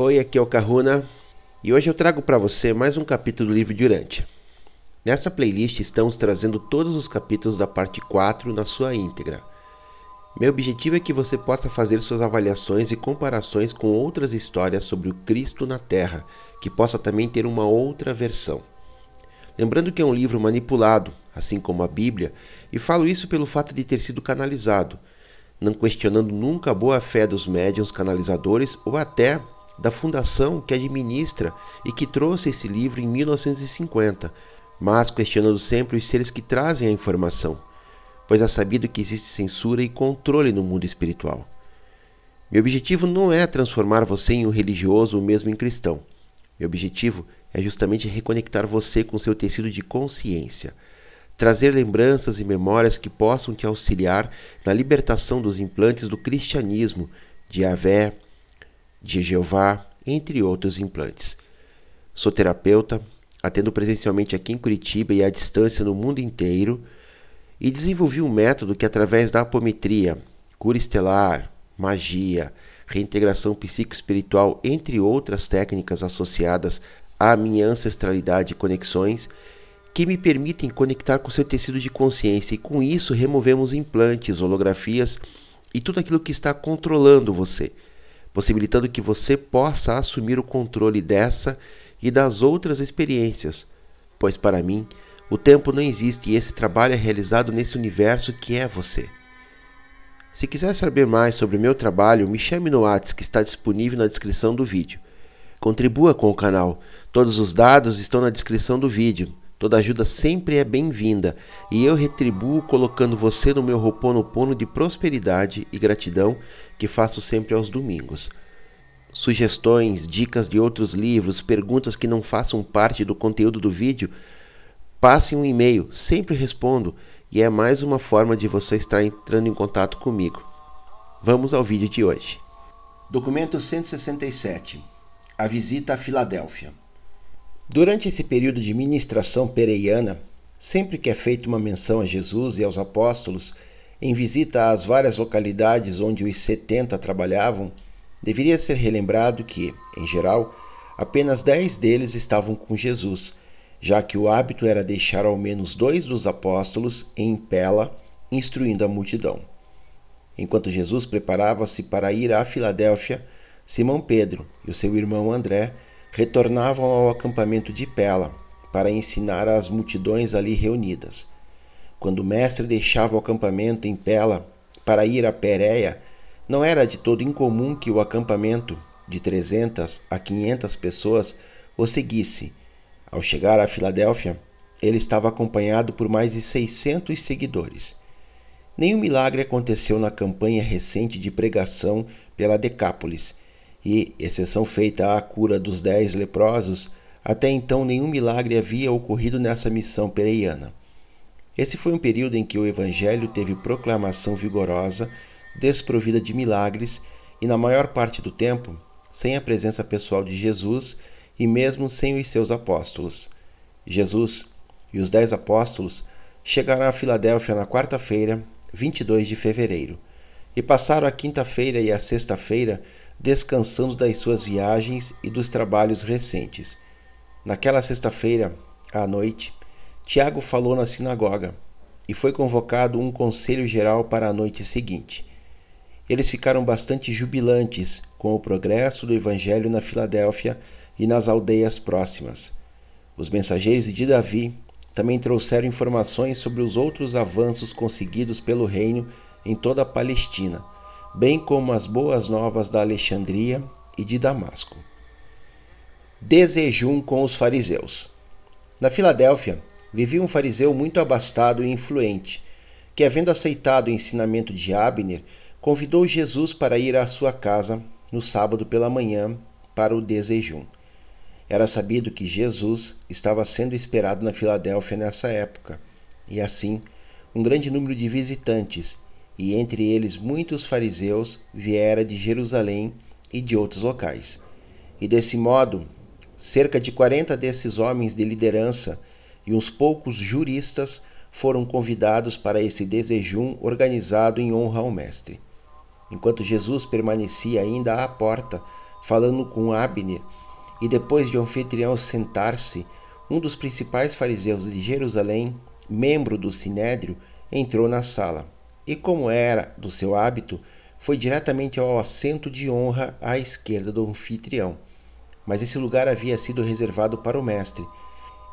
Oi, aqui é o Kahuna e hoje eu trago para você mais um capítulo do livro de Urântia. Nessa playlist estamos trazendo todos os capítulos da parte 4 na sua íntegra. Meu objetivo é que você possa fazer suas avaliações e comparações com outras histórias sobre o Cristo na Terra, que possa também ter uma outra versão. Lembrando que é um livro manipulado, assim como a Bíblia, e falo isso pelo fato de ter sido canalizado, não questionando nunca a boa fé dos médiuns canalizadores ou até da fundação que administra e que trouxe esse livro em 1950, mas questionando sempre os seres que trazem a informação, pois é sabido que existe censura e controle no mundo espiritual. Meu objetivo não é transformar você em um religioso ou mesmo em cristão. Meu objetivo é justamente reconectar você com seu tecido de consciência, trazer lembranças e memórias que possam te auxiliar na libertação dos implantes do cristianismo, de de Jeová, entre outros implantes. Sou terapeuta, atendo presencialmente aqui em Curitiba e à distância no mundo inteiro, e desenvolvi um método que, através da apometria, cura estelar, magia, reintegração psicoespiritual, entre outras técnicas associadas à minha ancestralidade e conexões, que me permitem conectar com seu tecido de consciência e com isso removemos implantes, holografias e tudo aquilo que está controlando você possibilitando que você possa assumir o controle dessa e das outras experiências, pois para mim o tempo não existe e esse trabalho é realizado nesse universo que é você. Se quiser saber mais sobre o meu trabalho, me chame no WhatsApp que está disponível na descrição do vídeo. Contribua com o canal, todos os dados estão na descrição do vídeo. Toda ajuda sempre é bem-vinda e eu retribuo colocando você no meu roponopono de prosperidade e gratidão que faço sempre aos domingos. Sugestões, dicas de outros livros, perguntas que não façam parte do conteúdo do vídeo, passe um e-mail, sempre respondo e é mais uma forma de você estar entrando em contato comigo. Vamos ao vídeo de hoje. Documento 167 A visita a Filadélfia. Durante esse período de ministração pereiana, sempre que é feita uma menção a Jesus e aos apóstolos, em visita às várias localidades onde os setenta trabalhavam, deveria ser relembrado que, em geral, apenas dez deles estavam com Jesus, já que o hábito era deixar ao menos dois dos apóstolos em Pela, instruindo a multidão. Enquanto Jesus preparava-se para ir à Filadélfia, Simão Pedro e o seu irmão André retornavam ao acampamento de Pela para ensinar às multidões ali reunidas. Quando o mestre deixava o acampamento em Pela para ir a Pérea, não era de todo incomum que o acampamento, de 300 a 500 pessoas, o seguisse. Ao chegar a Filadélfia, ele estava acompanhado por mais de 600 seguidores. Nenhum milagre aconteceu na campanha recente de pregação pela Decápolis, e, exceção feita à cura dos dez leprosos, até então nenhum milagre havia ocorrido nessa missão pereiana. Esse foi um período em que o Evangelho teve proclamação vigorosa, desprovida de milagres e, na maior parte do tempo, sem a presença pessoal de Jesus e mesmo sem os seus apóstolos. Jesus e os dez apóstolos chegaram a Filadélfia na quarta-feira, 22 de fevereiro, e passaram a quinta-feira e a sexta-feira descansando das suas viagens e dos trabalhos recentes. Naquela sexta-feira, à noite, Tiago falou na sinagoga e foi convocado um conselho geral para a noite seguinte. Eles ficaram bastante jubilantes com o progresso do evangelho na Filadélfia e nas aldeias próximas. Os mensageiros de Davi também trouxeram informações sobre os outros avanços conseguidos pelo reino em toda a Palestina bem como as boas novas da Alexandria e de Damasco. Desejum com os fariseus. Na Filadélfia, vivia um fariseu muito abastado e influente, que, havendo aceitado o ensinamento de Abner, convidou Jesus para ir à sua casa no sábado pela manhã para o desejum. Era sabido que Jesus estava sendo esperado na Filadélfia nessa época, e assim, um grande número de visitantes e entre eles muitos fariseus viera de Jerusalém e de outros locais. E desse modo, cerca de quarenta desses homens de liderança e uns poucos juristas foram convidados para esse desejum organizado em honra ao Mestre. Enquanto Jesus permanecia ainda à porta, falando com Abner, e depois de o anfitrião sentar-se, um dos principais fariseus de Jerusalém, membro do sinédrio, entrou na sala, e como era do seu hábito, foi diretamente ao assento de honra à esquerda do anfitrião. Mas esse lugar havia sido reservado para o mestre.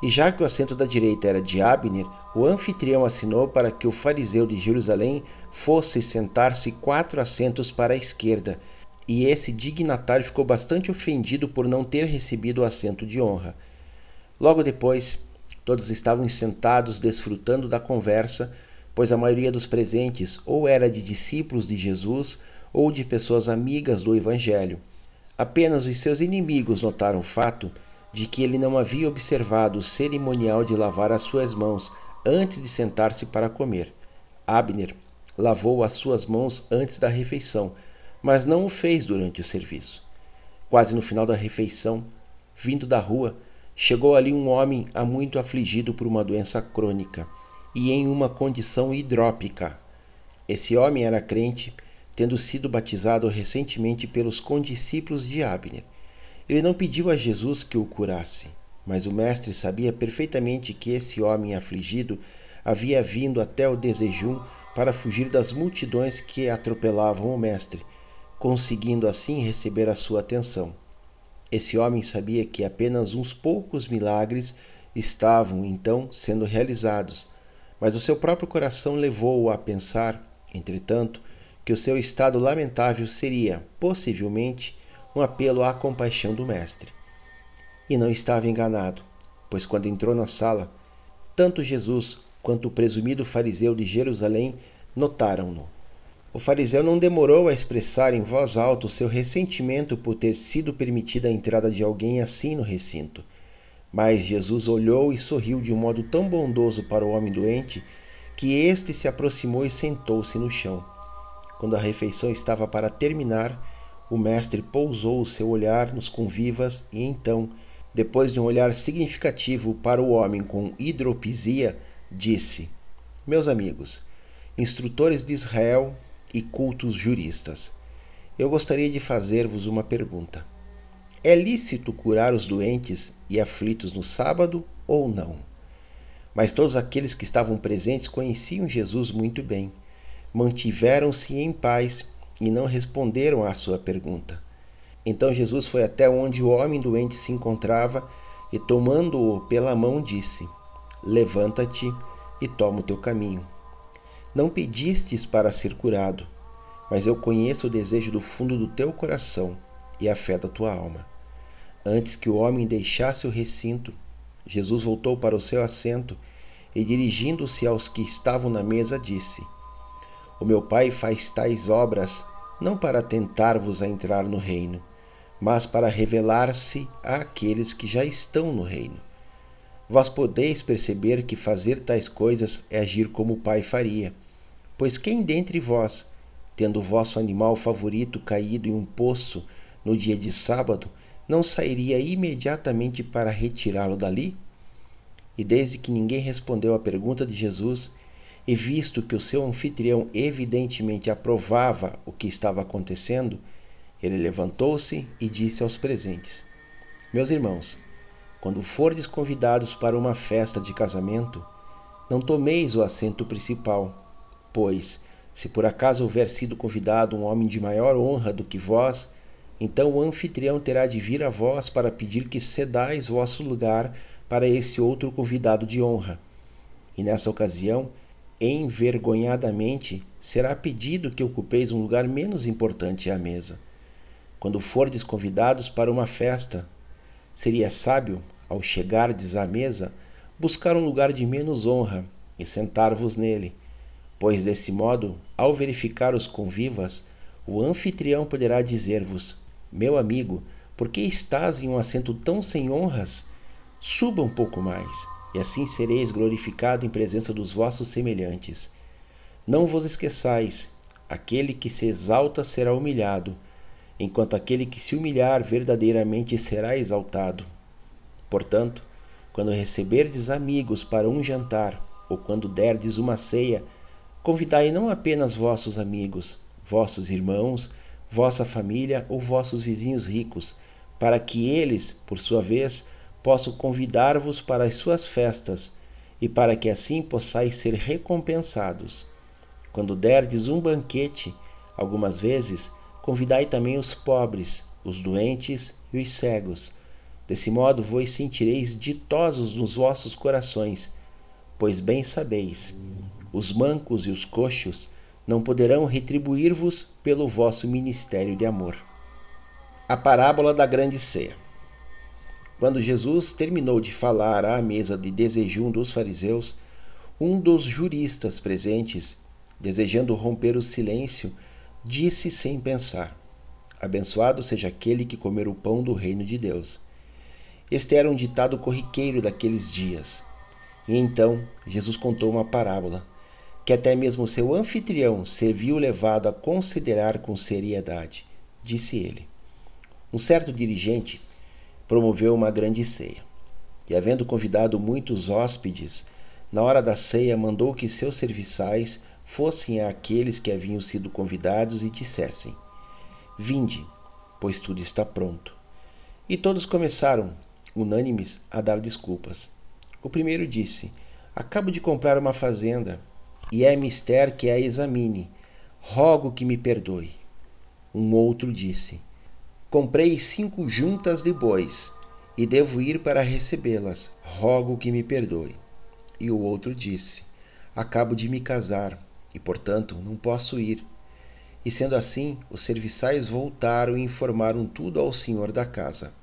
E já que o assento da direita era de Abner, o anfitrião assinou para que o fariseu de Jerusalém fosse sentar-se quatro assentos para a esquerda, e esse dignatário ficou bastante ofendido por não ter recebido o assento de honra. Logo depois, todos estavam sentados desfrutando da conversa pois a maioria dos presentes ou era de discípulos de Jesus ou de pessoas amigas do Evangelho. Apenas os seus inimigos notaram o fato de que ele não havia observado o cerimonial de lavar as suas mãos antes de sentar-se para comer. Abner lavou as suas mãos antes da refeição, mas não o fez durante o serviço. Quase no final da refeição, vindo da rua, chegou ali um homem há muito afligido por uma doença crônica e em uma condição hidrópica. Esse homem era crente, tendo sido batizado recentemente pelos condiscípulos de Abner. Ele não pediu a Jesus que o curasse, mas o mestre sabia perfeitamente que esse homem afligido havia vindo até o desejum para fugir das multidões que atropelavam o mestre, conseguindo assim receber a sua atenção. Esse homem sabia que apenas uns poucos milagres estavam então sendo realizados, mas o seu próprio coração levou-o a pensar, entretanto, que o seu estado lamentável seria, possivelmente, um apelo à compaixão do Mestre. E não estava enganado, pois quando entrou na sala, tanto Jesus quanto o presumido fariseu de Jerusalém notaram-no. O fariseu não demorou a expressar em voz alta o seu ressentimento por ter sido permitida a entrada de alguém assim no recinto. Mas Jesus olhou e sorriu de um modo tão bondoso para o homem doente que este se aproximou e sentou-se no chão. Quando a refeição estava para terminar, o mestre pousou o seu olhar nos convivas e então, depois de um olhar significativo para o homem com hidropisia, disse: Meus amigos, instrutores de Israel e cultos juristas, eu gostaria de fazer-vos uma pergunta. É lícito curar os doentes e aflitos no sábado ou não? Mas todos aqueles que estavam presentes conheciam Jesus muito bem, mantiveram-se em paz e não responderam à sua pergunta. Então Jesus foi até onde o homem doente se encontrava e, tomando-o pela mão, disse: Levanta-te e toma o teu caminho. Não pedistes para ser curado, mas eu conheço o desejo do fundo do teu coração e a fé da tua alma. Antes que o homem deixasse o recinto, Jesus voltou para o seu assento e, dirigindo-se aos que estavam na mesa, disse: O meu Pai faz tais obras não para tentar-vos a entrar no reino, mas para revelar-se àqueles que já estão no reino. Vós podeis perceber que fazer tais coisas é agir como o Pai faria. Pois quem dentre vós, tendo o vosso animal favorito caído em um poço no dia de sábado, não sairia imediatamente para retirá-lo dali? E desde que ninguém respondeu à pergunta de Jesus, e visto que o seu anfitrião evidentemente aprovava o que estava acontecendo, ele levantou-se e disse aos presentes: Meus irmãos, quando fordes convidados para uma festa de casamento, não tomeis o assento principal, pois, se por acaso houver sido convidado um homem de maior honra do que vós, então o anfitrião terá de vir a vós para pedir que cedais vosso lugar para esse outro convidado de honra. E nessa ocasião, envergonhadamente, será pedido que ocupeis um lugar menos importante à mesa. Quando fordes convidados para uma festa, seria sábio, ao chegardes à mesa, buscar um lugar de menos honra e sentar-vos nele, pois desse modo, ao verificar os convivas, o anfitrião poderá dizer-vos: meu amigo, por que estás em um assento tão sem honras? Suba um pouco mais, e assim sereis glorificado em presença dos vossos semelhantes. Não vos esqueçais: aquele que se exalta será humilhado, enquanto aquele que se humilhar verdadeiramente será exaltado. Portanto, quando receberdes amigos para um jantar, ou quando derdes uma ceia, convidai não apenas vossos amigos, vossos irmãos, vossa família ou vossos vizinhos ricos, para que eles, por sua vez, possam convidar-vos para as suas festas e para que assim possais ser recompensados. Quando derdes um banquete, algumas vezes, convidai também os pobres, os doentes e os cegos. Desse modo vos sentireis ditosos nos vossos corações, pois bem sabeis, os mancos e os coxos não poderão retribuir-vos pelo vosso ministério de amor. A parábola da grande ceia. Quando Jesus terminou de falar à mesa de desejum dos fariseus, um dos juristas presentes, desejando romper o silêncio, disse sem pensar: Abençoado seja aquele que comer o pão do reino de Deus. Este era um ditado corriqueiro daqueles dias. E então Jesus contou uma parábola que até mesmo seu anfitrião se viu levado a considerar com seriedade. Disse ele: Um certo dirigente promoveu uma grande ceia. E, havendo convidado muitos hóspedes, na hora da ceia mandou que seus serviçais fossem àqueles que haviam sido convidados e dissessem: Vinde, pois tudo está pronto. E todos começaram, unânimes, a dar desculpas. O primeiro disse: Acabo de comprar uma fazenda e é mister que a examine. Rogo que me perdoe. Um outro disse: Comprei cinco juntas de bois e devo ir para recebê-las. Rogo que me perdoe. E o outro disse: Acabo de me casar e, portanto, não posso ir. E sendo assim, os serviçais voltaram e informaram tudo ao senhor da casa.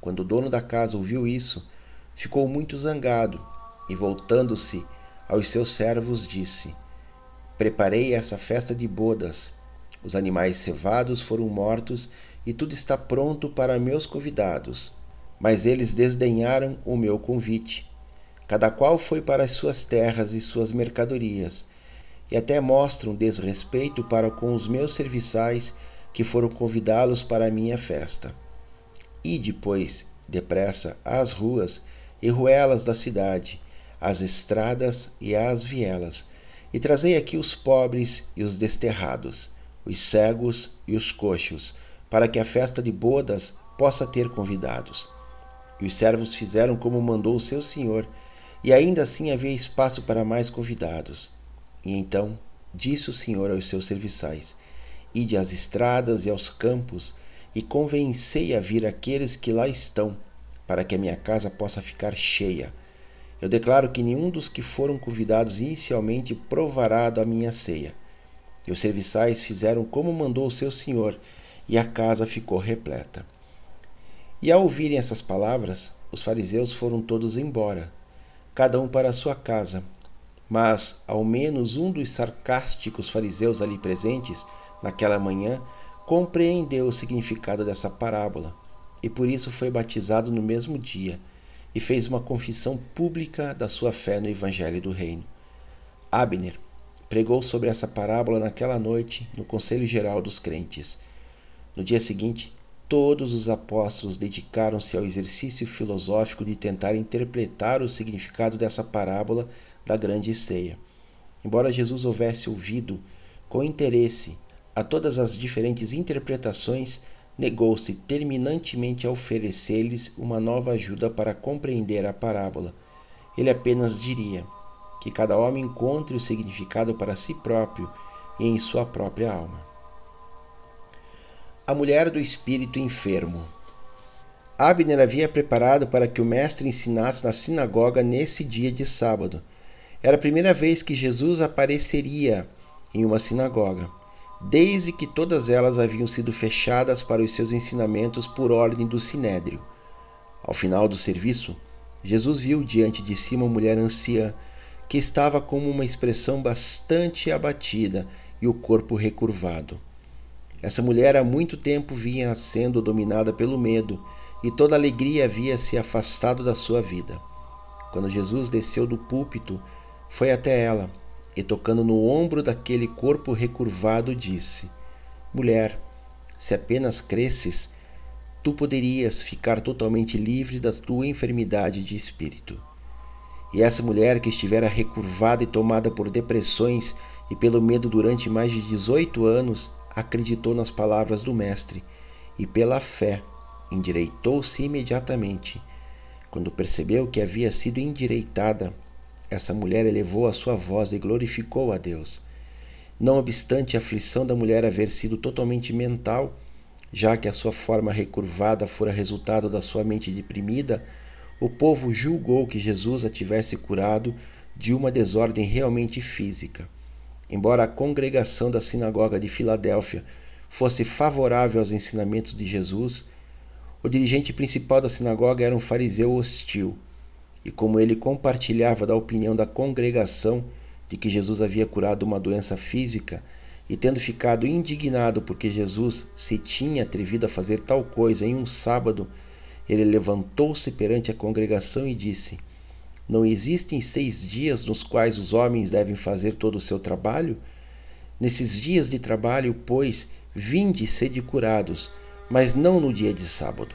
Quando o dono da casa ouviu isso, ficou muito zangado e, voltando-se, aos seus servos disse: Preparei essa festa de bodas. Os animais cevados foram mortos e tudo está pronto para meus convidados. Mas eles desdenharam o meu convite. Cada qual foi para as suas terras e suas mercadorias, e até mostram desrespeito para com os meus serviçais que foram convidá-los para a minha festa. E depois, depressa, às ruas e ruelas da cidade, as estradas e as vielas, e trazei aqui os pobres e os desterrados, os cegos e os coxos, para que a festa de bodas possa ter convidados. E os servos fizeram como mandou o seu senhor, e ainda assim havia espaço para mais convidados. E então disse o senhor aos seus serviçais: Ide às estradas e aos campos, e convencei a vir aqueles que lá estão, para que a minha casa possa ficar cheia eu declaro que nenhum dos que foram convidados inicialmente provará da minha ceia. E os serviçais fizeram como mandou o seu senhor, e a casa ficou repleta. E ao ouvirem essas palavras, os fariseus foram todos embora, cada um para a sua casa. Mas, ao menos um dos sarcásticos fariseus ali presentes, naquela manhã, compreendeu o significado dessa parábola, e por isso foi batizado no mesmo dia e fez uma confissão pública da sua fé no Evangelho do Reino. Abner pregou sobre essa parábola naquela noite no Conselho Geral dos Crentes. No dia seguinte, todos os apóstolos dedicaram-se ao exercício filosófico de tentar interpretar o significado dessa parábola da grande ceia. Embora Jesus houvesse ouvido com interesse a todas as diferentes interpretações, negou-se terminantemente a oferecer-lhes uma nova ajuda para compreender a parábola. Ele apenas diria que cada homem encontre o significado para si próprio e em sua própria alma. A mulher do espírito enfermo. Abner havia preparado para que o mestre ensinasse na sinagoga nesse dia de sábado. Era a primeira vez que Jesus apareceria em uma sinagoga desde que todas elas haviam sido fechadas para os seus ensinamentos por ordem do sinédrio. Ao final do serviço, Jesus viu diante de si uma mulher anciã que estava com uma expressão bastante abatida e o corpo recurvado. Essa mulher há muito tempo vinha sendo dominada pelo medo e toda alegria havia se afastado da sua vida. Quando Jesus desceu do púlpito, foi até ela e tocando no ombro daquele corpo recurvado, disse: Mulher, se apenas cresces, tu poderias ficar totalmente livre da tua enfermidade de espírito. E essa mulher que estivera recurvada e tomada por depressões e pelo medo durante mais de 18 anos, acreditou nas palavras do Mestre e, pela fé, endireitou-se imediatamente. Quando percebeu que havia sido endireitada, essa mulher elevou a sua voz e glorificou a Deus. Não obstante a aflição da mulher haver sido totalmente mental, já que a sua forma recurvada fora resultado da sua mente deprimida, o povo julgou que Jesus a tivesse curado de uma desordem realmente física. Embora a congregação da sinagoga de Filadélfia fosse favorável aos ensinamentos de Jesus, o dirigente principal da sinagoga era um fariseu hostil, e como ele compartilhava da opinião da congregação de que Jesus havia curado uma doença física, e tendo ficado indignado porque Jesus se tinha atrevido a fazer tal coisa em um sábado, ele levantou-se perante a congregação e disse: não existem seis dias nos quais os homens devem fazer todo o seu trabalho? Nesses dias de trabalho, pois, vinde sede curados, mas não no dia de sábado.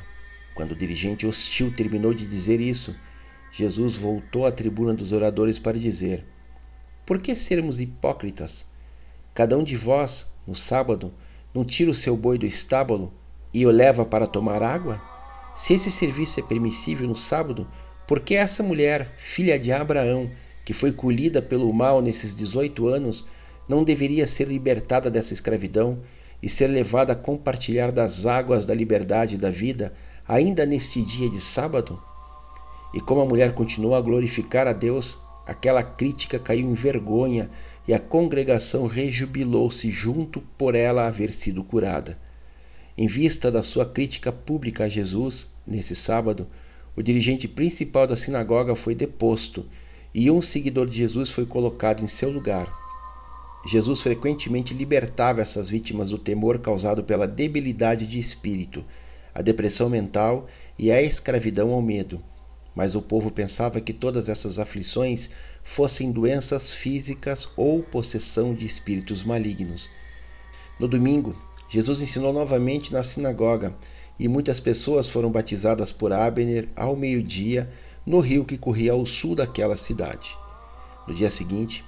Quando o dirigente hostil terminou de dizer isso, Jesus voltou à tribuna dos oradores para dizer: Por que sermos hipócritas? Cada um de vós, no sábado, não tira o seu boi do estábulo e o leva para tomar água? Se esse serviço é permissível no sábado, porque essa mulher, filha de Abraão, que foi colhida pelo mal nesses 18 anos, não deveria ser libertada dessa escravidão e ser levada a compartilhar das águas da liberdade e da vida, ainda neste dia de sábado? E como a mulher continuou a glorificar a Deus, aquela crítica caiu em vergonha e a congregação rejubilou-se junto por ela haver sido curada. Em vista da sua crítica pública a Jesus, nesse sábado, o dirigente principal da sinagoga foi deposto e um seguidor de Jesus foi colocado em seu lugar. Jesus frequentemente libertava essas vítimas do temor causado pela debilidade de espírito, a depressão mental e a escravidão ao medo. Mas o povo pensava que todas essas aflições fossem doenças físicas ou possessão de espíritos malignos. No domingo, Jesus ensinou novamente na sinagoga e muitas pessoas foram batizadas por Abner ao meio-dia no rio que corria ao sul daquela cidade. No dia seguinte,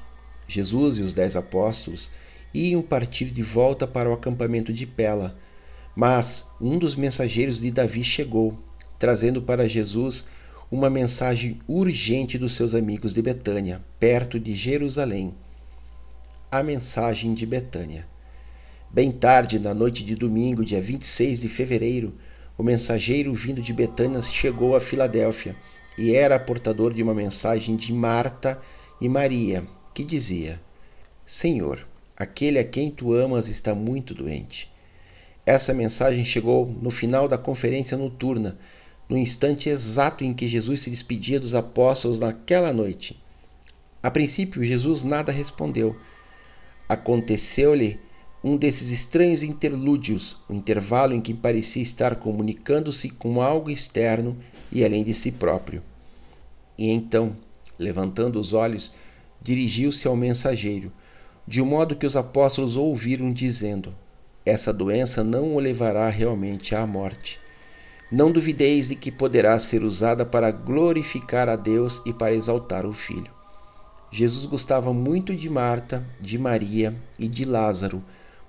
Jesus e os dez apóstolos iam partir de volta para o acampamento de Pela, mas um dos mensageiros de Davi chegou, trazendo para Jesus uma mensagem urgente dos seus amigos de Betânia, perto de Jerusalém. A mensagem de Betânia. Bem tarde, na noite de domingo, dia 26 de fevereiro, o mensageiro vindo de Betânia chegou a Filadélfia e era portador de uma mensagem de Marta e Maria, que dizia: Senhor, aquele a quem tu amas está muito doente. Essa mensagem chegou no final da conferência noturna, no instante exato em que Jesus se despedia dos apóstolos naquela noite. A princípio, Jesus nada respondeu. Aconteceu-lhe um desses estranhos interlúdios, um intervalo em que parecia estar comunicando-se com algo externo e além de si próprio. E então, levantando os olhos, dirigiu-se ao mensageiro, de modo que os apóstolos ouviram dizendo: Essa doença não o levará realmente à morte. Não duvideis de que poderá ser usada para glorificar a Deus e para exaltar o Filho. Jesus gostava muito de Marta, de Maria e de Lázaro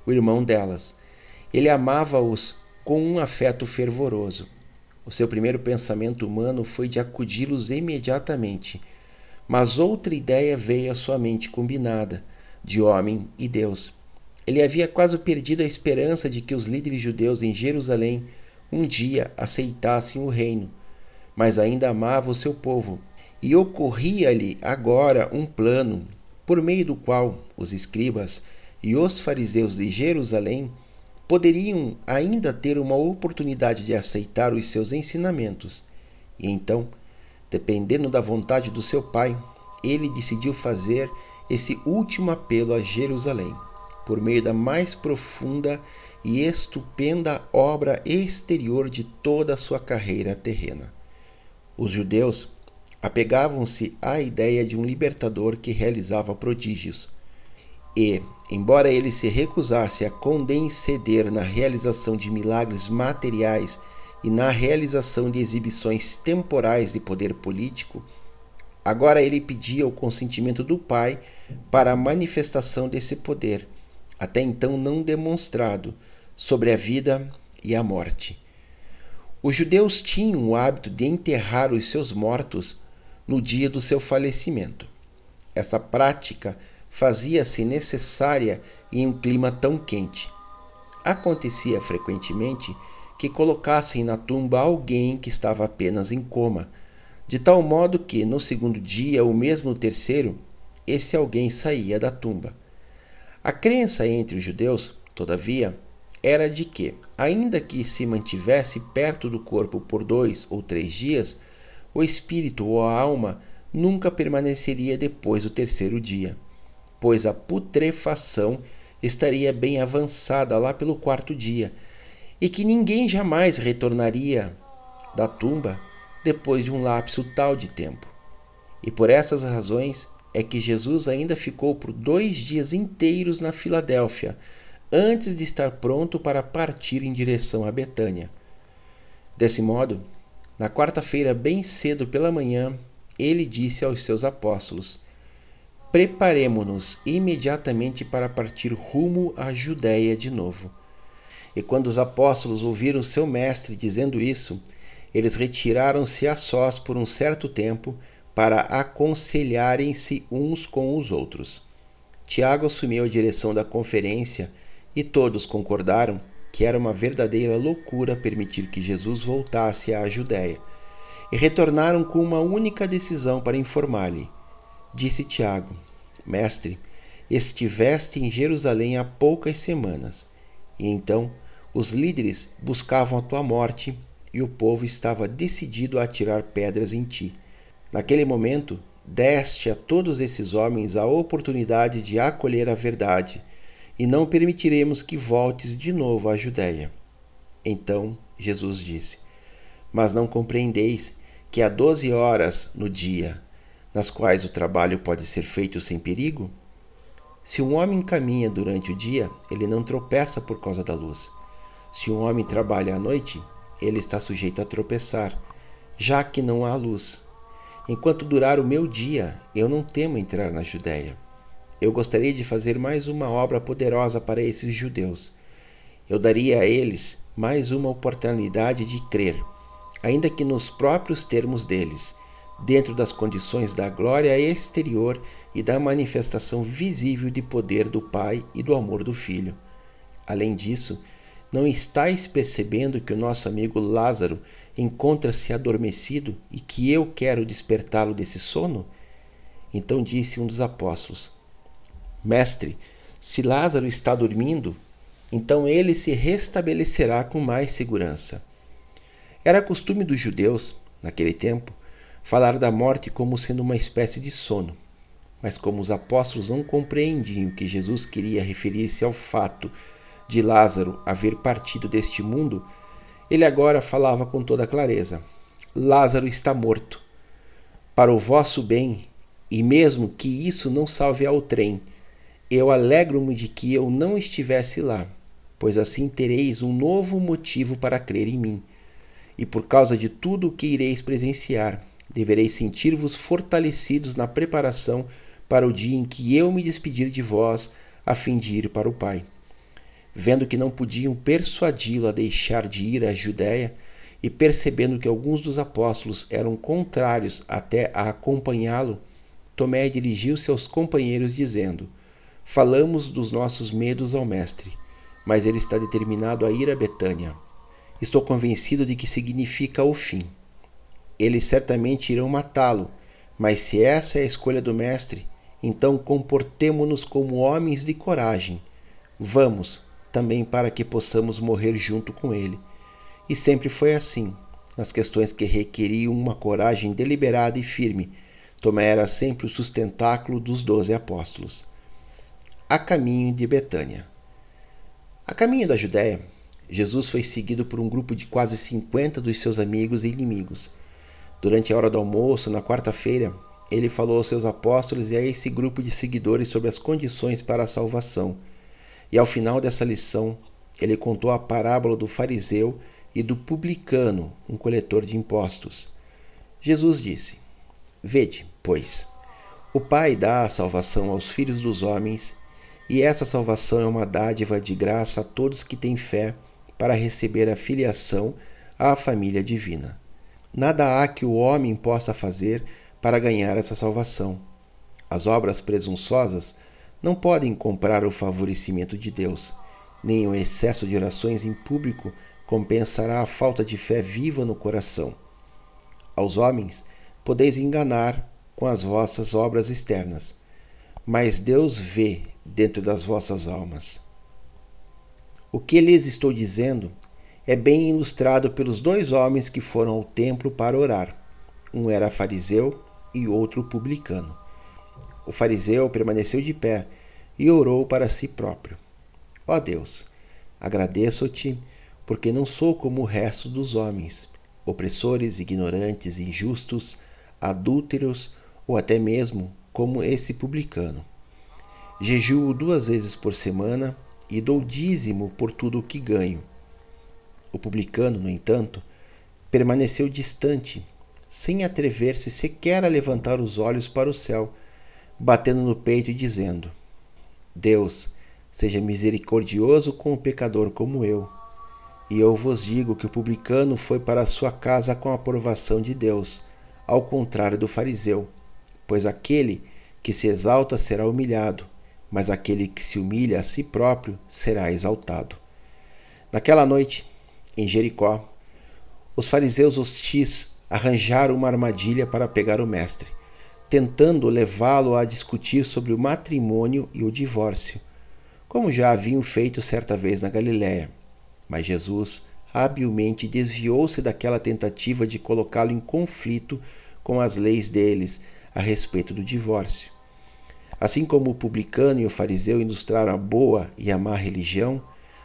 o irmão delas. Ele amava-os com um afeto fervoroso. O seu primeiro pensamento humano foi de acudi-los imediatamente, mas outra ideia veio à sua mente combinada, de homem e Deus. Ele havia quase perdido a esperança de que os líderes judeus em Jerusalém um dia aceitassem o reino, mas ainda amava o seu povo, e ocorria-lhe agora um plano por meio do qual os escribas e os fariseus de Jerusalém poderiam ainda ter uma oportunidade de aceitar os seus ensinamentos. E então, dependendo da vontade do seu pai, ele decidiu fazer esse último apelo a Jerusalém, por meio da mais profunda e estupenda obra exterior de toda a sua carreira terrena. Os judeus apegavam-se à ideia de um libertador que realizava prodígios e, embora ele se recusasse a condescender na realização de milagres materiais e na realização de exibições temporais de poder político, Agora ele pedia o consentimento do Pai para a manifestação desse poder, até então não demonstrado, sobre a vida e a morte. Os judeus tinham o hábito de enterrar os seus mortos no dia do seu falecimento. Essa prática fazia-se necessária em um clima tão quente. Acontecia frequentemente que colocassem na tumba alguém que estava apenas em coma, de tal modo que, no segundo dia ou mesmo no terceiro, esse alguém saía da tumba. A crença entre os judeus, todavia, era de que, ainda que se mantivesse perto do corpo por dois ou três dias, o espírito ou a alma nunca permaneceria depois do terceiro dia, pois a putrefação estaria bem avançada lá pelo quarto dia, e que ninguém jamais retornaria da tumba depois de um lapso tal de tempo. E por essas razões é que Jesus ainda ficou por dois dias inteiros na Filadélfia, antes de estar pronto para partir em direção a Betânia. Desse modo, na quarta-feira, bem cedo pela manhã, ele disse aos seus apóstolos: Preparemo-nos imediatamente para partir rumo à Judéia de novo. E quando os apóstolos ouviram seu mestre dizendo isso, eles retiraram-se a sós por um certo tempo para aconselharem-se uns com os outros. Tiago assumiu a direção da conferência e todos concordaram que era uma verdadeira loucura permitir que Jesus voltasse à Judéia. E retornaram com uma única decisão para informar-lhe. Disse Tiago: Mestre, estiveste em Jerusalém há poucas semanas, e então os líderes buscavam a tua morte e o povo estava decidido a atirar pedras em ti. Naquele momento, deste a todos esses homens a oportunidade de acolher a verdade, e não permitiremos que voltes de novo à Judéia. Então Jesus disse: Mas não compreendeis que há doze horas no dia, nas quais o trabalho pode ser feito sem perigo? Se um homem caminha durante o dia, ele não tropeça por causa da luz. Se um homem trabalha à noite, ele está sujeito a tropeçar, já que não há luz. Enquanto durar o meu dia, eu não temo entrar na Judéia. Eu gostaria de fazer mais uma obra poderosa para esses judeus. Eu daria a eles mais uma oportunidade de crer, ainda que nos próprios termos deles, dentro das condições da glória exterior e da manifestação visível de poder do Pai e do amor do Filho. Além disso, não estáis percebendo que o nosso amigo Lázaro encontra-se adormecido e que eu quero despertá-lo desse sono? Então disse um dos apóstolos: Mestre, se Lázaro está dormindo, então ele se restabelecerá com mais segurança. Era costume dos judeus, naquele tempo, falar da morte como sendo uma espécie de sono. Mas como os apóstolos não compreendiam que Jesus queria referir-se ao fato de Lázaro haver partido deste mundo, ele agora falava com toda clareza: Lázaro está morto. Para o vosso bem, e mesmo que isso não salve ao trem, eu alegro-me de que eu não estivesse lá, pois assim tereis um novo motivo para crer em mim. E por causa de tudo o que ireis presenciar, devereis sentir-vos fortalecidos na preparação para o dia em que eu me despedir de vós, a fim de ir para o Pai. Vendo que não podiam persuadi-lo a deixar de ir à Judéia, e percebendo que alguns dos apóstolos eram contrários até a acompanhá-lo, Tomé dirigiu-se aos companheiros, dizendo: Falamos dos nossos medos ao Mestre, mas ele está determinado a ir a Betânia. Estou convencido de que significa o fim. Eles certamente irão matá-lo, mas se essa é a escolha do Mestre, então comportemo-nos como homens de coragem. Vamos, também para que possamos morrer junto com ele. E sempre foi assim. Nas questões que requeriam uma coragem deliberada e firme, Tomé era sempre o sustentáculo dos doze apóstolos. A caminho de Betânia. A caminho da Judéia, Jesus foi seguido por um grupo de quase cinquenta dos seus amigos e inimigos. Durante a hora do almoço, na quarta-feira, ele falou aos seus apóstolos e a esse grupo de seguidores sobre as condições para a salvação e ao final dessa lição, ele contou a parábola do fariseu e do publicano, um coletor de impostos. Jesus disse: Vede, pois, o Pai dá a salvação aos filhos dos homens, e essa salvação é uma dádiva de graça a todos que têm fé para receber a filiação à família divina. Nada há que o homem possa fazer para ganhar essa salvação. As obras presunçosas não podem comprar o favorecimento de Deus, nem o excesso de orações em público compensará a falta de fé viva no coração. Aos homens podeis enganar com as vossas obras externas, mas Deus vê dentro das vossas almas. O que lhes estou dizendo é bem ilustrado pelos dois homens que foram ao templo para orar. Um era fariseu e outro publicano. O fariseu permaneceu de pé e orou para si próprio: Ó oh Deus, agradeço-te porque não sou como o resto dos homens, opressores, ignorantes, injustos, adúlteros ou até mesmo como esse publicano. Jejuo duas vezes por semana e dou dízimo por tudo o que ganho. O publicano, no entanto, permaneceu distante, sem atrever-se sequer a levantar os olhos para o céu, batendo no peito e dizendo: Deus, seja misericordioso com o pecador como eu. E eu vos digo que o publicano foi para sua casa com a aprovação de Deus, ao contrário do fariseu, pois aquele que se exalta será humilhado, mas aquele que se humilha a si próprio será exaltado. Naquela noite, em Jericó, os fariseus hostis arranjaram uma armadilha para pegar o mestre, tentando levá-lo a discutir sobre o matrimônio e o divórcio, como já haviam feito certa vez na Galiléia. Mas Jesus habilmente desviou-se daquela tentativa de colocá-lo em conflito com as leis deles a respeito do divórcio. Assim como o publicano e o fariseu ilustraram a boa e a má religião,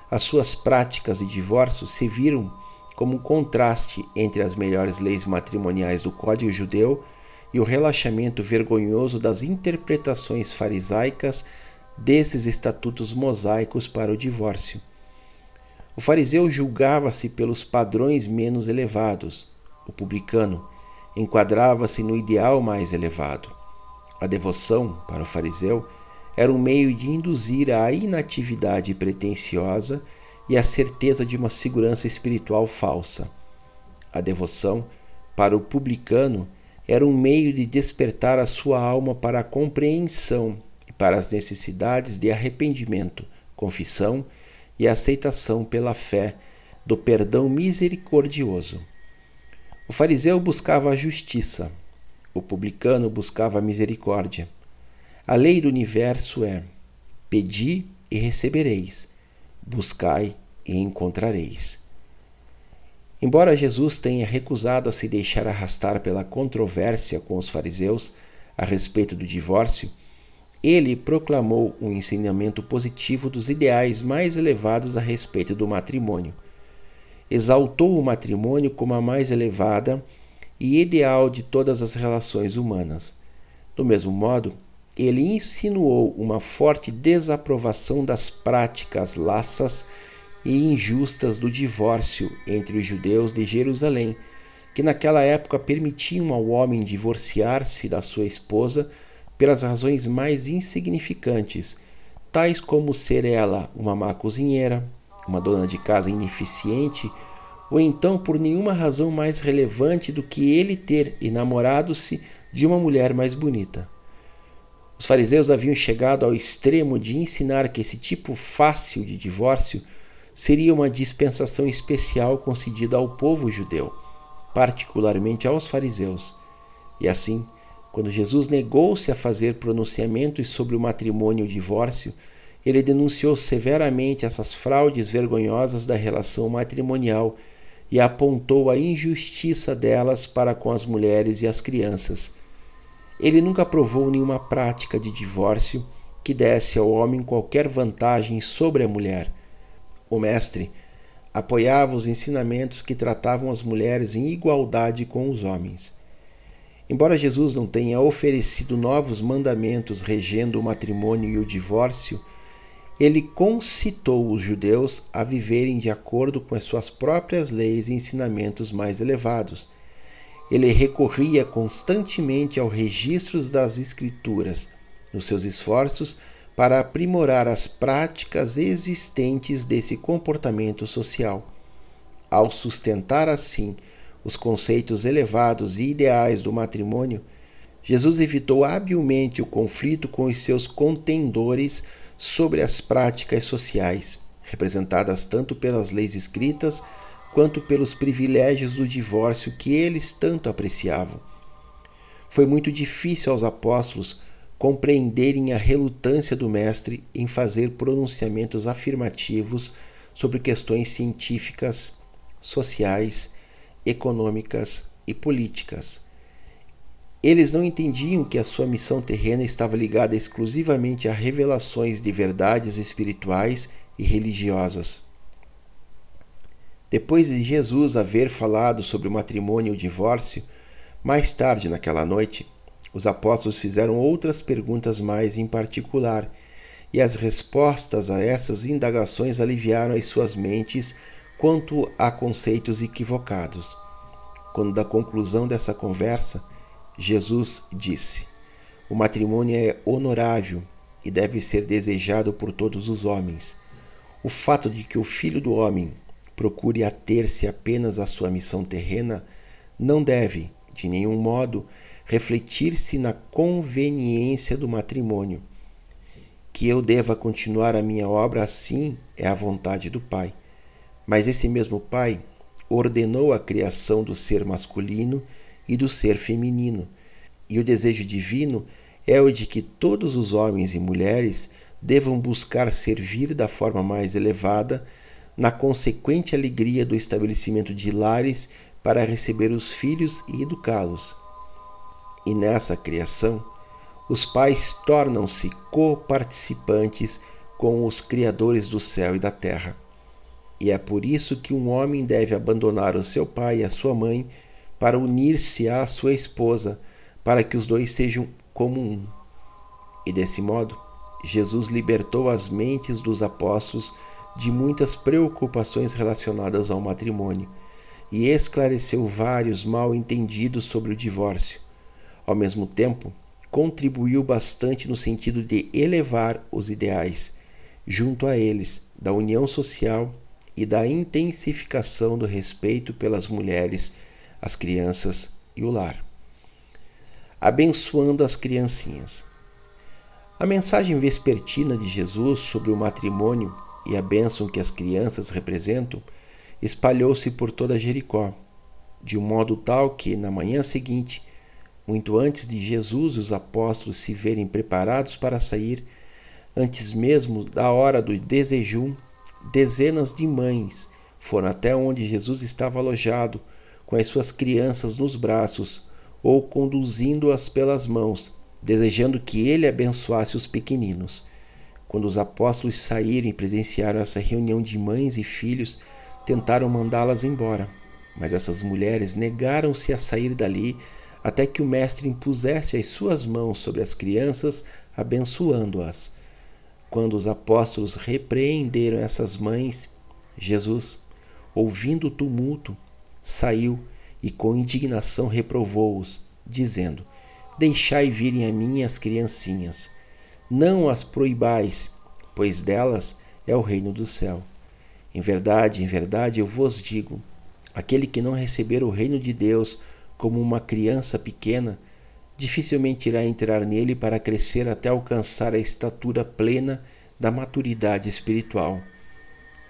as suas práticas de divórcio se viram como um contraste entre as melhores leis matrimoniais do Código Judeu e o relaxamento vergonhoso das interpretações farisaicas desses estatutos mosaicos para o divórcio. O fariseu julgava-se pelos padrões menos elevados. O publicano enquadrava-se no ideal mais elevado. A devoção, para o fariseu, era um meio de induzir a inatividade pretensiosa e a certeza de uma segurança espiritual falsa. A devoção, para o publicano, era um meio de despertar a sua alma para a compreensão e para as necessidades de arrependimento, confissão e aceitação pela fé do perdão misericordioso. O fariseu buscava a justiça, o publicano buscava misericórdia. A lei do universo é: pedi e recebereis, buscai e encontrareis. Embora Jesus tenha recusado a se deixar arrastar pela controvérsia com os fariseus a respeito do divórcio, ele proclamou um ensinamento positivo dos ideais mais elevados a respeito do matrimônio. Exaltou o matrimônio como a mais elevada e ideal de todas as relações humanas. Do mesmo modo, ele insinuou uma forte desaprovação das práticas laças e injustas do divórcio entre os judeus de Jerusalém, que naquela época permitiam ao homem divorciar-se da sua esposa pelas razões mais insignificantes, tais como ser ela uma má cozinheira, uma dona de casa ineficiente, ou então por nenhuma razão mais relevante do que ele ter enamorado-se de uma mulher mais bonita. Os fariseus haviam chegado ao extremo de ensinar que esse tipo fácil de divórcio seria uma dispensação especial concedida ao povo judeu, particularmente aos fariseus, e assim quando Jesus negou-se a fazer pronunciamentos sobre o matrimônio e o divórcio, ele denunciou severamente essas fraudes vergonhosas da relação matrimonial e apontou a injustiça delas para com as mulheres e as crianças. Ele nunca aprovou nenhuma prática de divórcio que desse ao homem qualquer vantagem sobre a mulher. O mestre apoiava os ensinamentos que tratavam as mulheres em igualdade com os homens. Embora Jesus não tenha oferecido novos mandamentos regendo o matrimônio e o divórcio, ele concitou os judeus a viverem de acordo com as suas próprias leis e ensinamentos mais elevados. ele recorria constantemente aos registros das Escrituras nos seus esforços para aprimorar as práticas existentes desse comportamento social. Ao sustentar assim os conceitos elevados e ideais do matrimônio, Jesus evitou habilmente o conflito com os seus contendores sobre as práticas sociais, representadas tanto pelas leis escritas quanto pelos privilégios do divórcio que eles tanto apreciavam. Foi muito difícil aos apóstolos compreenderem a relutância do Mestre em fazer pronunciamentos afirmativos sobre questões científicas, sociais, econômicas e políticas. Eles não entendiam que a sua missão terrena estava ligada exclusivamente a revelações de verdades espirituais e religiosas. Depois de Jesus haver falado sobre o matrimônio e o divórcio, mais tarde naquela noite, os apóstolos fizeram outras perguntas mais em particular, e as respostas a essas indagações aliviaram as suas mentes quanto a conceitos equivocados. Quando, da conclusão dessa conversa, Jesus disse: O matrimônio é honorável e deve ser desejado por todos os homens. O fato de que o Filho do Homem procure ater-se apenas à sua missão terrena não deve, de nenhum modo, refletir-se na conveniência do matrimônio. Que eu deva continuar a minha obra assim é a vontade do Pai. Mas esse mesmo Pai ordenou a criação do ser masculino e do ser feminino, e o desejo divino é o de que todos os homens e mulheres devam buscar servir da forma mais elevada, na consequente alegria do estabelecimento de lares para receber os filhos e educá-los. E nessa criação, os pais tornam-se coparticipantes com os criadores do céu e da terra. E é por isso que um homem deve abandonar o seu pai e a sua mãe para unir-se à sua esposa, para que os dois sejam como um. E desse modo, Jesus libertou as mentes dos apóstolos de muitas preocupações relacionadas ao matrimônio e esclareceu vários mal entendidos sobre o divórcio. Ao mesmo tempo, contribuiu bastante no sentido de elevar os ideais, junto a eles, da união social e da intensificação do respeito pelas mulheres, as crianças e o lar. Abençoando as criancinhas. A mensagem vespertina de Jesus sobre o matrimônio e a bênção que as crianças representam espalhou-se por toda Jericó, de um modo tal que, na manhã seguinte, muito antes de Jesus e os apóstolos se verem preparados para sair, antes mesmo da hora do desejum, dezenas de mães foram até onde Jesus estava alojado, com as suas crianças nos braços ou conduzindo-as pelas mãos, desejando que ele abençoasse os pequeninos. Quando os apóstolos saíram e presenciaram essa reunião de mães e filhos, tentaram mandá-las embora, mas essas mulheres negaram-se a sair dali até que o mestre impusesse as suas mãos sobre as crianças, abençoando-as. Quando os apóstolos repreenderam essas mães, Jesus, ouvindo o tumulto, saiu e com indignação reprovou-os, dizendo: Deixai virem a mim as criancinhas, não as proibais, pois delas é o reino do céu. Em verdade, em verdade, eu vos digo: aquele que não receber o reino de Deus como uma criança pequena, dificilmente irá entrar nele para crescer até alcançar a estatura plena da maturidade espiritual.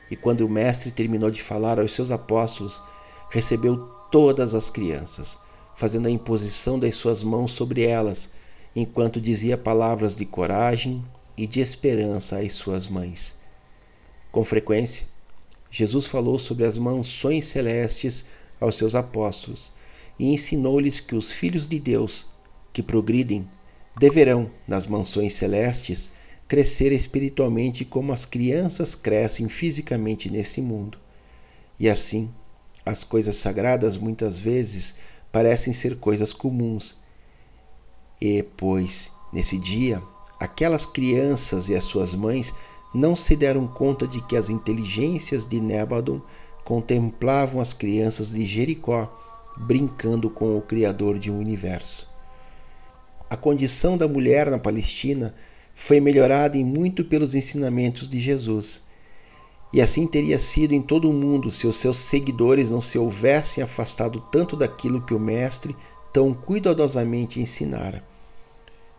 E quando o Mestre terminou de falar aos seus apóstolos, recebeu todas as crianças, fazendo a imposição das suas mãos sobre elas enquanto dizia palavras de coragem e de esperança às suas mães. Com frequência, Jesus falou sobre as mansões celestes aos seus apóstolos e ensinou-lhes que os filhos de Deus, que progridem, deverão, nas mansões celestes, crescer espiritualmente como as crianças crescem fisicamente nesse mundo. E assim, as coisas sagradas muitas vezes parecem ser coisas comuns e, pois, nesse dia, aquelas crianças e as suas mães não se deram conta de que as inteligências de Nébadon contemplavam as crianças de Jericó brincando com o Criador de um universo. A condição da mulher na Palestina foi melhorada em muito pelos ensinamentos de Jesus. E assim teria sido em todo o mundo se os seus seguidores não se houvessem afastado tanto daquilo que o Mestre tão cuidadosamente ensinara.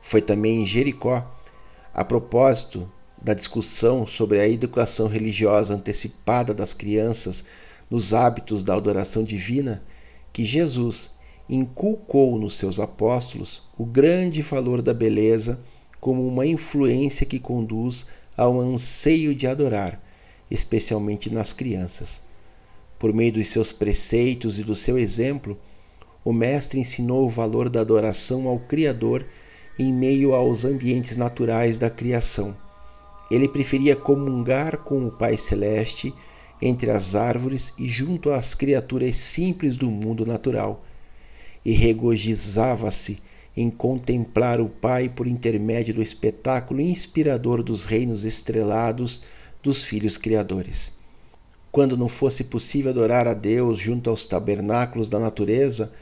Foi também em Jericó, a propósito da discussão sobre a educação religiosa antecipada das crianças nos hábitos da adoração divina, que Jesus inculcou nos seus apóstolos o grande valor da beleza como uma influência que conduz ao anseio de adorar, especialmente nas crianças. Por meio dos seus preceitos e do seu exemplo, o Mestre ensinou o valor da adoração ao Criador em meio aos ambientes naturais da criação. Ele preferia comungar com o Pai Celeste entre as árvores e junto às criaturas simples do mundo natural, e regozijava-se em contemplar o Pai por intermédio do espetáculo inspirador dos reinos estrelados dos filhos criadores. Quando não fosse possível adorar a Deus junto aos tabernáculos da natureza,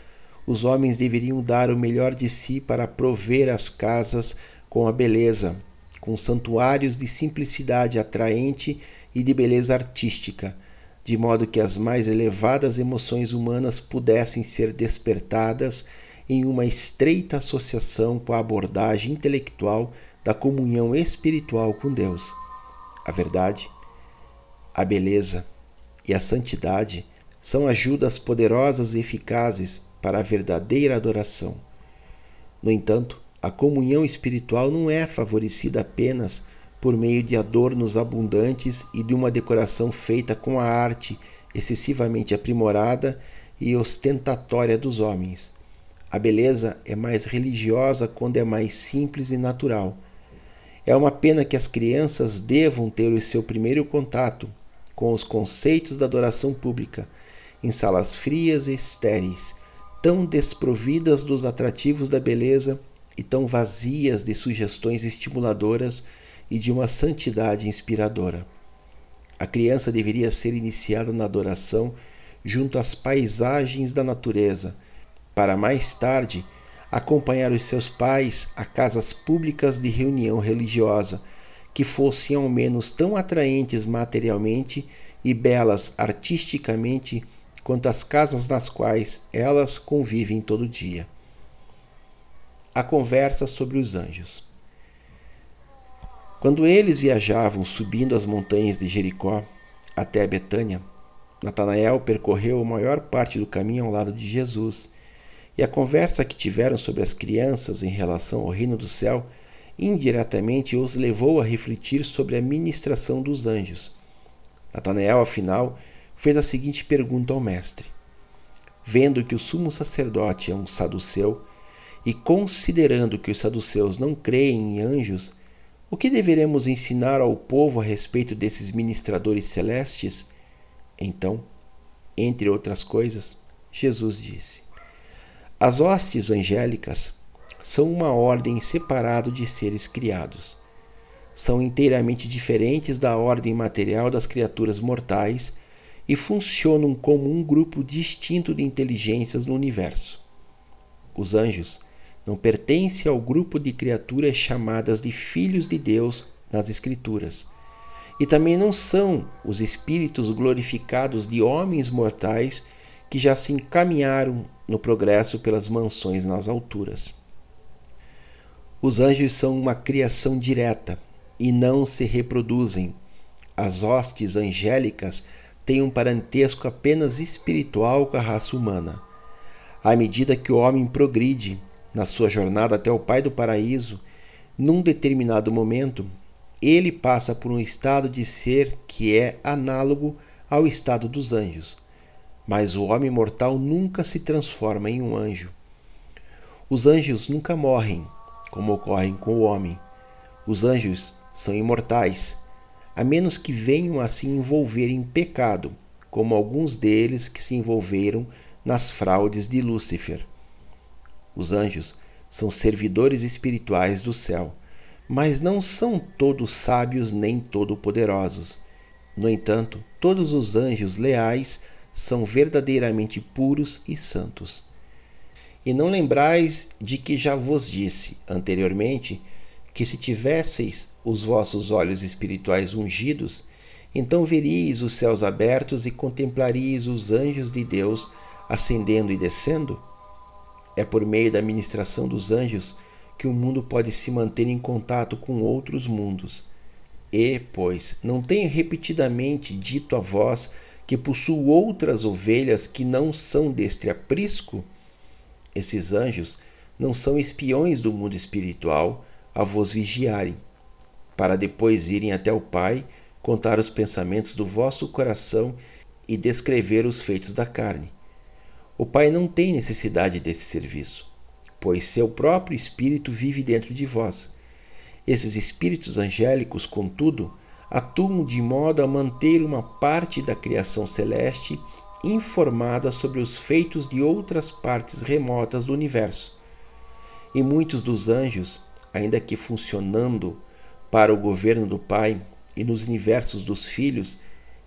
os homens deveriam dar o melhor de si para prover as casas com a beleza, com santuários de simplicidade atraente e de beleza artística, de modo que as mais elevadas emoções humanas pudessem ser despertadas em uma estreita associação com a abordagem intelectual da comunhão espiritual com Deus. A verdade, a beleza e a santidade são ajudas poderosas e eficazes para a verdadeira adoração. No entanto, a comunhão espiritual não é favorecida apenas por meio de adornos abundantes e de uma decoração feita com a arte excessivamente aprimorada e ostentatória dos homens. A beleza é mais religiosa quando é mais simples e natural. É uma pena que as crianças devam ter o seu primeiro contato com os conceitos da adoração pública em salas frias e estéreis, tão desprovidas dos atrativos da beleza e tão vazias de sugestões estimuladoras e de uma santidade inspiradora. A criança deveria ser iniciada na adoração junto às paisagens da natureza, para mais tarde acompanhar os seus pais a casas públicas de reunião religiosa, que fossem ao menos tão atraentes materialmente e belas artisticamente quanto as casas nas quais elas convivem todo dia. A conversa sobre os anjos. Quando eles viajavam subindo as montanhas de Jericó até Betânia, Natanael percorreu a maior parte do caminho ao lado de Jesus, e a conversa que tiveram sobre as crianças em relação ao reino do céu indiretamente os levou a refletir sobre a ministração dos anjos. Natanael, afinal, fez a seguinte pergunta ao mestre: Vendo que o sumo sacerdote é um saduceu, e considerando que os saduceus não creem em anjos, o que deveremos ensinar ao povo a respeito desses ministradores celestes? Então, entre outras coisas, Jesus disse: As hostes angélicas são uma ordem separada de seres criados. São inteiramente diferentes da ordem material das criaturas mortais e funcionam como um grupo distinto de inteligências no universo. Os anjos não pertencem ao grupo de criaturas chamadas de filhos de Deus nas Escrituras, e também não são os espíritos glorificados de homens mortais que já se encaminharam no progresso pelas mansões nas alturas. Os anjos são uma criação direta e não se reproduzem. As hostes angélicas tem um parentesco apenas espiritual com a raça humana. À medida que o homem progride na sua jornada até o Pai do Paraíso, num determinado momento, ele passa por um estado de ser que é análogo ao estado dos anjos. Mas o homem mortal nunca se transforma em um anjo. Os anjos nunca morrem, como ocorrem com o homem. Os anjos são imortais a menos que venham a se envolver em pecado, como alguns deles que se envolveram nas fraudes de Lúcifer. Os anjos são servidores espirituais do céu, mas não são todos sábios nem todo poderosos. No entanto, todos os anjos leais são verdadeiramente puros e santos. E não lembrais de que já vos disse anteriormente que se tivesseis os vossos olhos espirituais ungidos, então veríeis os céus abertos e contemplaríeis os anjos de Deus ascendendo e descendo? É por meio da ministração dos anjos que o mundo pode se manter em contato com outros mundos. E, pois, não tenho repetidamente dito a vós que possuo outras ovelhas que não são deste aprisco? Esses anjos não são espiões do mundo espiritual a vos vigiarem, para depois irem até o Pai, contar os pensamentos do vosso coração e descrever os feitos da carne. O Pai não tem necessidade desse serviço, pois seu próprio Espírito vive dentro de vós. Esses espíritos angélicos, contudo, atuam de modo a manter uma parte da criação celeste informada sobre os feitos de outras partes remotas do universo. E muitos dos anjos, ainda que funcionando para o governo do Pai e nos universos dos filhos,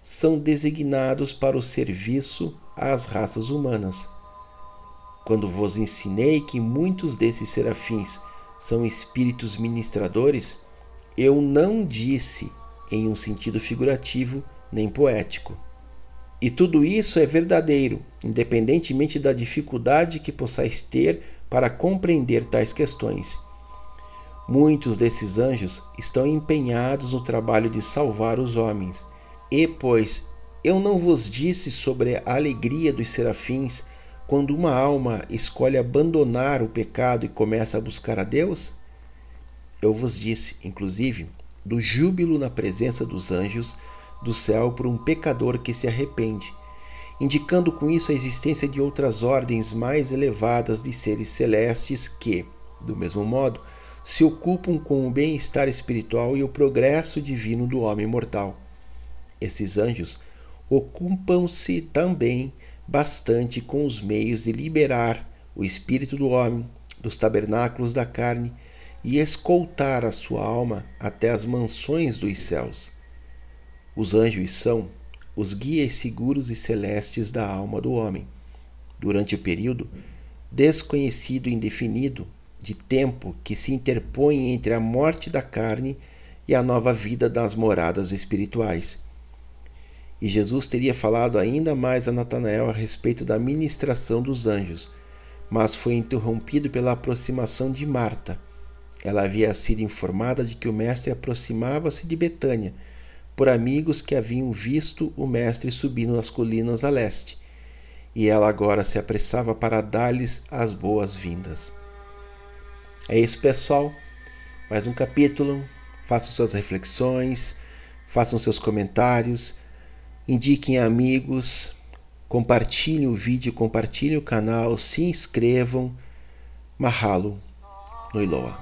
são designados para o serviço às raças humanas. Quando vos ensinei que muitos desses serafins são espíritos ministradores, eu não disse em um sentido figurativo nem poético. E tudo isso é verdadeiro, independentemente da dificuldade que possais ter para compreender tais questões. Muitos desses anjos estão empenhados no trabalho de salvar os homens. E, pois, eu não vos disse sobre a alegria dos serafins quando uma alma escolhe abandonar o pecado e começa a buscar a Deus? Eu vos disse, inclusive, do júbilo na presença dos anjos do céu por um pecador que se arrepende, indicando com isso a existência de outras ordens mais elevadas de seres celestes que, do mesmo modo, se ocupam com o bem-estar espiritual e o progresso divino do homem mortal. Esses anjos ocupam-se também bastante com os meios de liberar o espírito do homem dos tabernáculos da carne e escoltar a sua alma até as mansões dos céus. Os anjos são os guias seguros e celestes da alma do homem, durante o período desconhecido e indefinido de tempo que se interpõe entre a morte da carne e a nova vida das moradas espirituais. E Jesus teria falado ainda mais a Natanael a respeito da ministração dos anjos, mas foi interrompido pela aproximação de Marta. Ela havia sido informada de que o Mestre aproximava-se de Betânia por amigos que haviam visto o mestre subindo nas colinas a leste, e ela agora se apressava para dar-lhes as boas-vindas. É isso, pessoal. Mais um capítulo. Façam suas reflexões, façam seus comentários, indiquem amigos, compartilhem o vídeo, compartilhem o canal, se inscrevam. Mahalo no Iloa.